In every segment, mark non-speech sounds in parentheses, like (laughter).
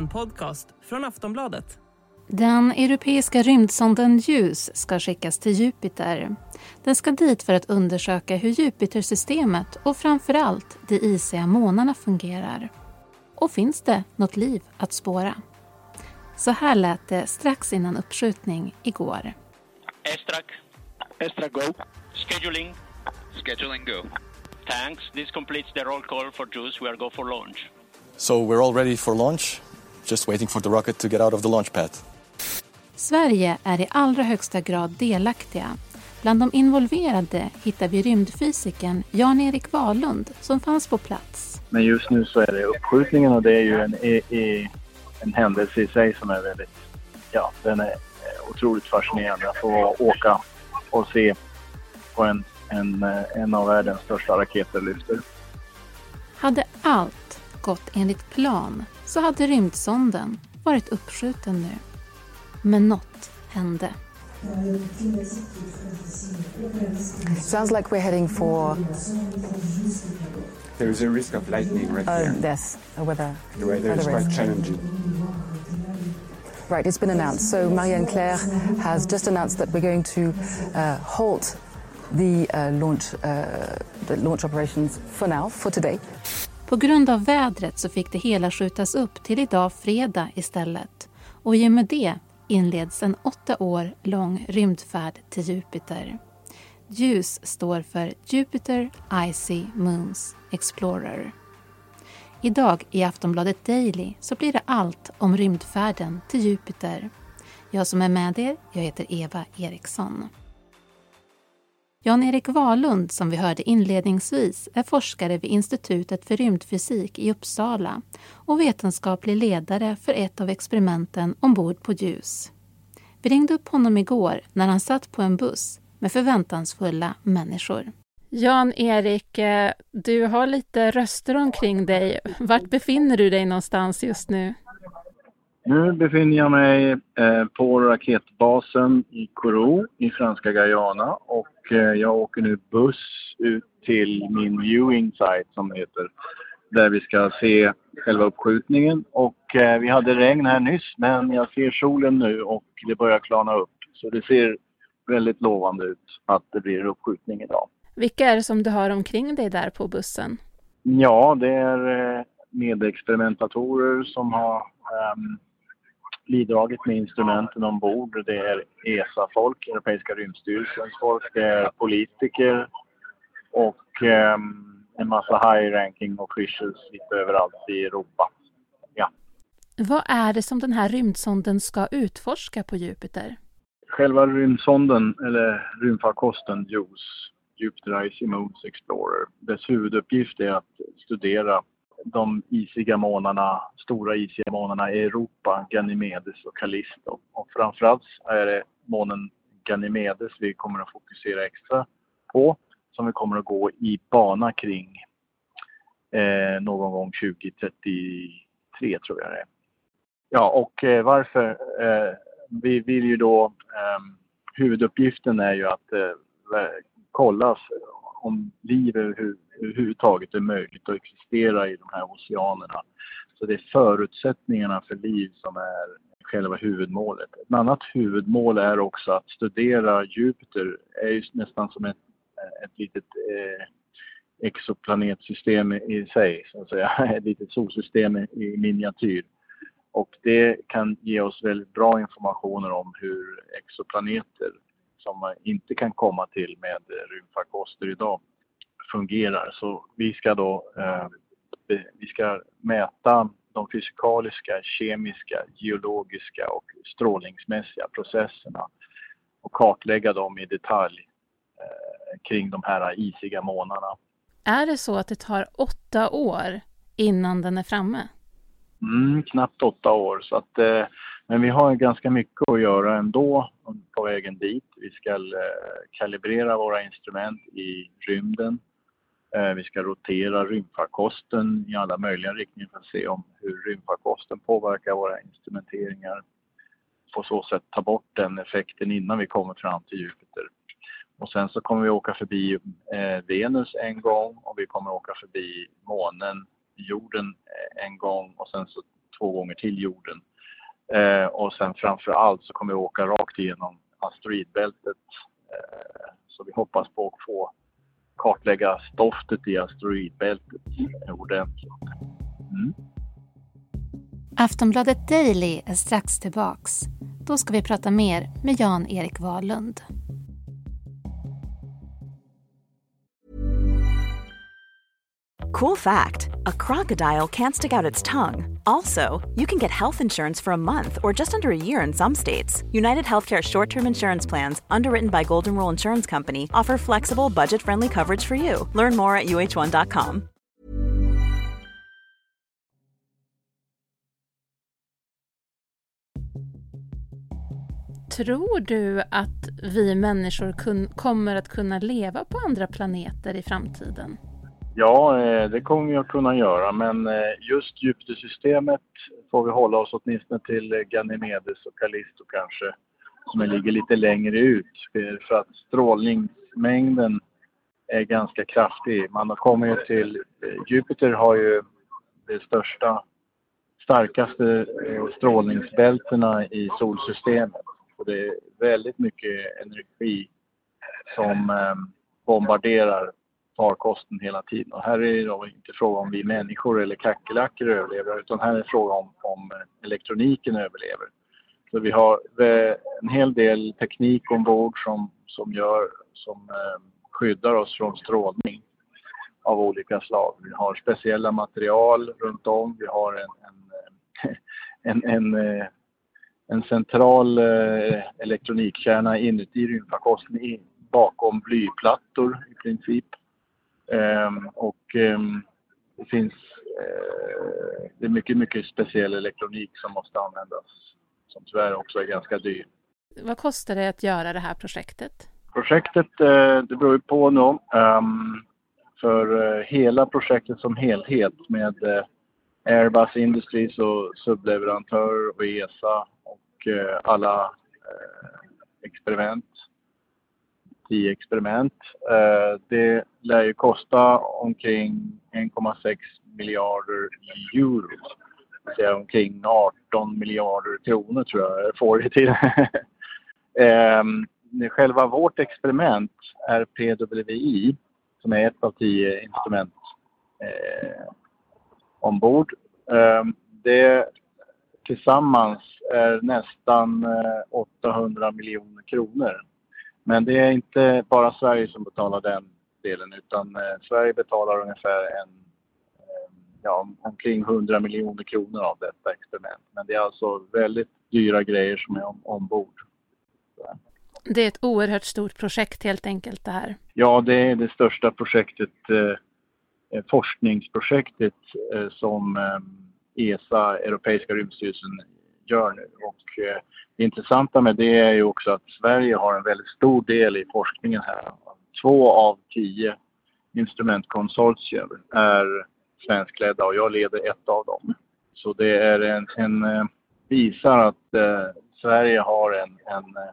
En podcast från Aftonbladet. Den europeiska rymdsonden JUICE ska skickas till Jupiter. Den ska dit för att undersöka hur Jupitersystemet och framförallt de isiga månarna fungerar. Och finns det något liv att spåra? Så här lät det strax innan uppskjutning igår. Estrak, Estra Go. scheduling. Scheduling go. Thanks. This completes the roll call for Juice. We are go for launch. So we're all ready for launch. Just waiting for the rocket to get out of the launch pad. Sverige är i allra högsta grad delaktiga. Bland de involverade hittar vi rymdfysikern Jan-Erik Wahlund som fanns på plats. Men just nu så är det uppskjutningen och det är ju en, en händelse i sig som är väldigt, ja, den är otroligt fascinerande att få åka och se på en, en, en av världens största raketer lyfter. Hade allt gått enligt plan så hade rymdsonden varit uppskjuten nu. Men något hände. Sounds like we're heading for There is a risk of lightning right uh, here. yes, a weather. The weather is quite challenging. Right, it's been announced. So Marianne Claire has just announced that we're going to uh, halt the uh, launch, uh, the launch operations for now, for today. På grund av vädret så fick det hela skjutas upp till idag fredag istället. Och i och med det inleds en åtta år lång rymdfärd till Jupiter. JUICE står för Jupiter Icy Moons Explorer. Idag i Aftonbladet Daily så blir det allt om rymdfärden till Jupiter. Jag som är med er, jag heter Eva Eriksson. Jan-Erik Wahlund, som vi hörde inledningsvis, är forskare vid Institutet för rymdfysik i Uppsala och vetenskaplig ledare för ett av experimenten ombord på ljus. Vi ringde upp honom igår när han satt på en buss med förväntansfulla människor. Jan-Erik, eh, du har lite röster omkring dig. Vart befinner du dig någonstans just nu? Nu befinner jag mig eh, på raketbasen i Kourou i franska Guyana och eh, jag åker nu buss ut till min viewing site som heter. Där vi ska se själva uppskjutningen och eh, vi hade regn här nyss men jag ser solen nu och det börjar klarna upp. Så det ser väldigt lovande ut att det blir uppskjutning idag. Vilka är det som du har omkring dig där på bussen? Ja, det är medexperimentatorer som har ehm, bidragit med instrumenten ombord. Det är ESA-folk, Europeiska rymdstyrelsens folk, det är politiker och ehm, en massa high-ranking officials lite överallt i Europa. Ja. Vad är det som den här rymdsonden ska utforska på Jupiter? Själva rymdsonden, eller rymdfarkosten JUICE, Jupiter Icy Moons Explorer, dess huvuduppgift är att studera de isiga månarna, stora isiga månarna i Europa, Ganymedes och Callisto. Och framförallt är det månen Ganymedes vi kommer att fokusera extra på, som vi kommer att gå i bana kring eh, någon gång 2033 tror jag det är. Ja, och eh, varför? Eh, vi vill ju då, eh, huvuduppgiften är ju att eh, kolla om liv överhuvudtaget är möjligt att existera i de här oceanerna. Så det är förutsättningarna för liv som är själva huvudmålet. Ett annat huvudmål är också att studera Jupiter. är ju nästan som ett, ett litet eh, exoplanetsystem i sig, så att säga. (laughs) Ett litet solsystem i miniatyr. Och det kan ge oss väldigt bra informationer om hur exoplaneter som man inte kan komma till med rymdfarkoster idag fungerar. Så vi ska då eh, vi ska mäta de fysikaliska, kemiska, geologiska och strålningsmässiga processerna och kartlägga dem i detalj eh, kring de här isiga månaderna. Är det så att det tar åtta år innan den är framme? Mm, knappt åtta år. Så att, eh, men vi har ganska mycket att göra ändå på vägen dit. Vi ska eh, kalibrera våra instrument i rymden. Eh, vi ska rotera rymdfarkosten i alla möjliga riktningar för att se om hur rymdfarkosten påverkar våra instrumenteringar. På så sätt ta bort den effekten innan vi kommer fram till Jupiter. Och sen så kommer vi åka förbi eh, Venus en gång och vi kommer åka förbi månen, jorden en gång och sen så två gånger till jorden. Eh, och sen framför allt så kommer vi åka rakt igenom asteroidbältet. Eh, så vi hoppas på att få kartlägga stoftet i asteroidbältet ordentligt. Mm. Aftonbladet Daily är strax tillbaks. Då ska vi prata mer med Jan-Erik Wahlund. Cool fact a crocodile can't stick out its tongue. Also, you can get health insurance for a month or just under a year in some states. United Healthcare short term insurance plans, underwritten by Golden Rule Insurance Company, offer flexible, budget friendly coverage for you. Learn more at uh1.com. Tror du att vi människor kun, kommer att kunna leva på andra planeter i framtiden? Ja, eh, det kommer vi att kunna göra, men eh, just Jupitersystemet får vi hålla oss åtminstone till eh, Ganymedes och Callisto kanske, som ligger lite längre ut. För att strålningsmängden är ganska kraftig. Man kommer ju till... Jupiter har ju de största, starkaste strålningsbältena i solsystemet. Och det är väldigt mycket energi som bombarderar farkosten hela tiden. Och här är det då inte fråga om vi människor eller kackerlackor överlever utan här är det fråga om, om elektroniken överlever. Så vi har eh, en hel del teknik ombord som, som, gör, som eh, skyddar oss från strålning av olika slag. Vi har speciella material runt om. Vi har en, en, (laughs) en, en, eh, en central elektronikkärna inuti rymdfarkosten bakom blyplattor i princip. Ehm, och ehm, det finns eh, det är mycket, mycket speciell elektronik som måste användas som tyvärr också är ganska dyr. Vad kostar det att göra det här projektet? Projektet, eh, det beror ju på nu. Um, för uh, hela projektet som helhet med Airbus Industries och subleverantörer och ESA och alla experiment 10 experiment. Eh, det lär ju kosta omkring 1,6 miljarder euro. Det vill säga omkring 18 miljarder kronor tror jag jag får det till. (laughs) Ehm, själva vårt experiment är PWI som är ett av tio instrument eh, ombord. Eh, det tillsammans är nästan eh, 800 miljoner kronor. Men det är inte bara Sverige som betalar den delen utan eh, Sverige betalar ungefär en, ja, omkring 100 miljoner kronor av detta experiment. Men det är alltså väldigt dyra grejer som är om, ombord. Det är ett oerhört stort projekt helt enkelt det här. Ja, det är det största projektet, eh forskningsprojektet eh, som eh, ESA, Europeiska rymdstyrelsen, gör nu. Och eh, det intressanta med det är ju också att Sverige har en väldigt stor del i forskningen här. Två av tio instrumentkonsortier är svenskledda och jag leder ett av dem. Så det är en, en eh, visar att eh, Sverige har en, en eh,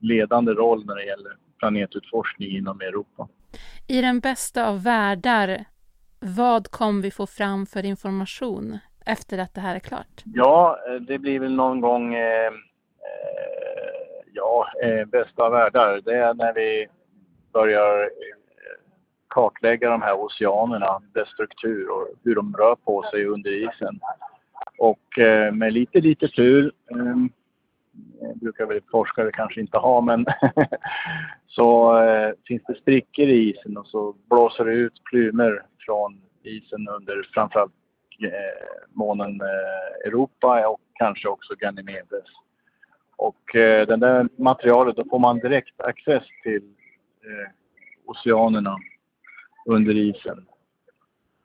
ledande roll när det gäller planetutforskning inom Europa. I den bästa av världar, vad kommer vi få fram för information efter att det här är klart? Ja, eh, det blir väl någon gång eh, eh, Ja, eh, bästa av världar, det är när vi börjar eh, kartlägga de här oceanerna, dess struktur och hur de rör på sig under isen. Och eh, med lite, lite tur, ehm, eh, brukar väl forskare kanske inte ha, men (laughs) så eh, finns det sprickor i isen och så blåser det ut plymer från isen under framförallt Eh, månen eh, Europa och kanske också Ganymedes. Och eh, den det där materialet, då får man direkt access till oceanerna under isen.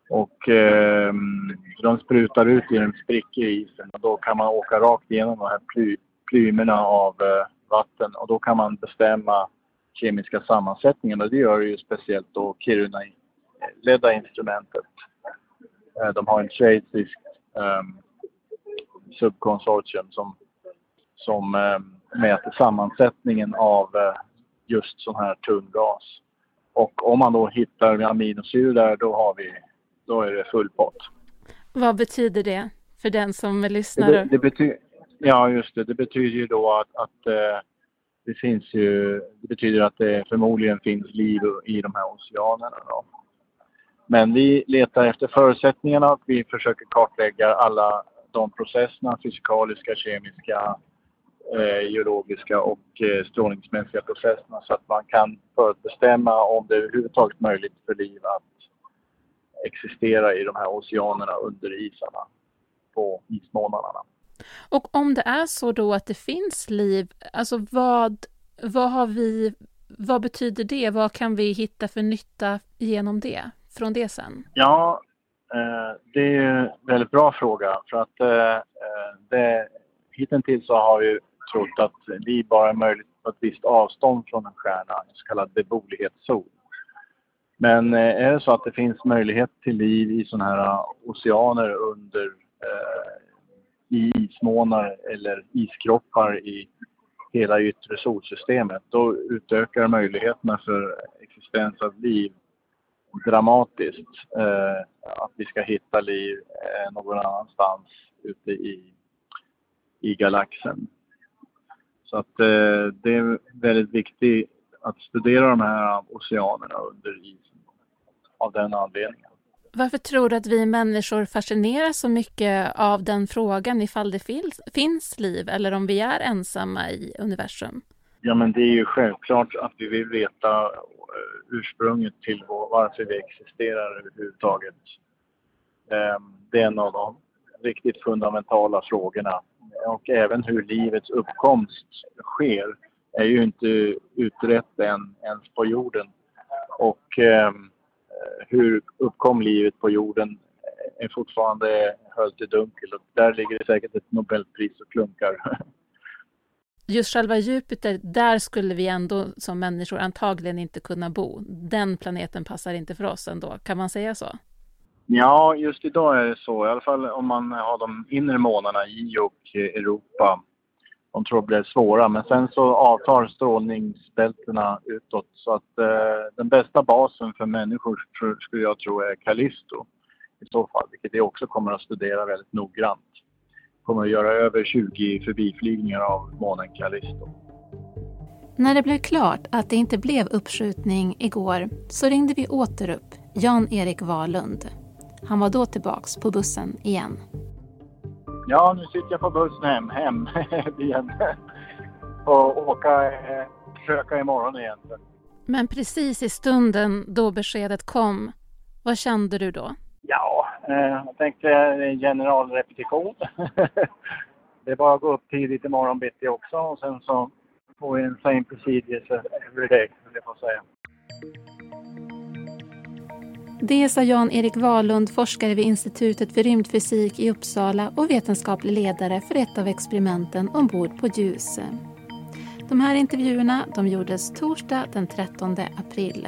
Och eh, de sprutar ut i en spricka i isen och då kan man åka rakt igenom de här ply, plymerna av eh, vatten och då kan man bestämma kemiska sammansättningen och det gör ju speciellt då Kiruna-ledda instrumentet. Eh, de har en schweizisk eh, subkonsortium som som eh, mäter sammansättningen av eh, just sån här tunn gas. Och om man då hittar aminosyror där, då, har vi, då är det full pott. Vad betyder det För den som lyssnar. Det, det betyder, ja, just det. Det betyder ju då att, att eh, det finns ju, det betyder att det förmodligen finns liv i de här oceanerna. Då. Men vi letar efter förutsättningarna och vi försöker kartlägga alla de processerna, fysikaliska, kemiska, eh, geologiska och eh, strålningsmässiga processerna så att man kan förutbestämma om det är överhuvudtaget möjligt för liv att existera i de här oceanerna under isarna på ismånaderna. Och om det är så då att det finns liv, alltså vad, vad har vi, vad betyder det? Vad kan vi hitta för nytta genom det, från det sen? Ja, eh, det är ju en väldigt bra fråga för att eh, eh det, hittills så har vi trott att liv bara är möjligt på ett visst avstånd från en stjärna, en så kallad beboelighetszon. Men eh, är det så att det finns möjlighet till liv i sådana här eh, oceaner under eh, i ismånar eller iskroppar i hela yttre solsystemet, då utökar möjligheterna för existens av liv dramatiskt. Eh, att vi ska hitta liv eh, någon annanstans ute i, i galaxen. Så att eh, det är väldigt viktigt att studera de här oceanerna under isen av den anledningen. Varför tror du att vi människor fascineras så mycket av den frågan ifall det finns, finns liv eller om vi är ensamma i universum? Ja, men det är ju självklart att vi vill veta Eh, ursprunget till varför vi existerar överhuvudtaget. Ehm, det är en av de riktigt fundamentala frågorna. Och även hur livets uppkomst sker är ju inte utrett än ens på jorden. Och ehm, hur uppkom livet på jorden är fortfarande höljt i dunkel och där ligger det säkert ett Nobelpris och klunkar. (laughs) Just själva Jupiter, där skulle vi ändå som människor antagligen inte kunna bo. Den planeten passar inte för oss ändå, kan man säga så? Ja, just idag är det så. I alla fall om man har de inre månaderna, i och Europa de tror blir svåra. Men sen så avtar strålningsbältena utåt så att eh, den bästa basen för människor skulle jag tro är Callisto i så fall, vilket vi också kommer att studera väldigt noggrant. Kommer att göra över 20 förbiflygningar av månen Callisto. När det blev klart att det inte blev uppskjutning igår så ringde vi åter upp Jan-Erik Wahlund. Han var då tillbaks på bussen igen. Ja, nu sitter jag på bussen hem, hem (laughs) igen. Och åka, eh, försöka imorgon igen. Men precis i stunden då beskedet kom, vad kände du då? Ja, eh, jag tänkte eh, generalrepetition. (laughs) det är bara att gå upp tidigt imorgon bitti också och sen så får vi en same procedures every day, vill jag säga. Det sa Jan-Erik Wahlund, forskare vid Institutet för rymdfysik i Uppsala och vetenskaplig ledare för ett av experimenten ombord på ljus. De här intervjuerna de gjordes torsdag den 13 april.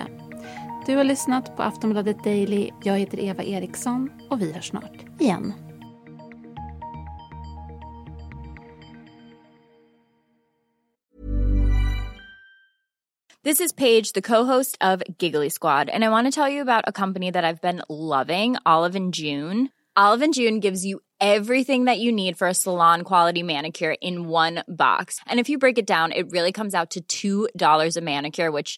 Du har lyssnat på Aftonbladet Daily. Jag heter Eva Eriksson och vi hörs snart igen. This is Paige, the co-host of Giggly Squad, and I want to tell you about a company that I've been loving, Olive and June. Olive and June gives you everything that you need for a salon quality manicure in one box. And if you break it down, it really comes out to $2 a manicure, which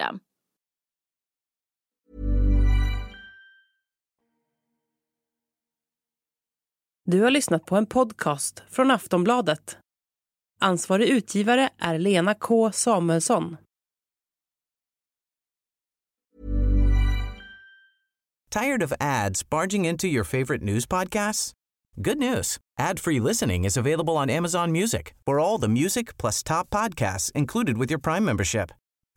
System. Du har lyssnat på en podcast från Aftonbladet. Ansvarig utgivare är Lena K Samuelsson. Tired of ads barging into your favorite news podcasts? Good news. Ad-free listening is available on Amazon Music. For all the music plus top podcasts included with your Prime membership.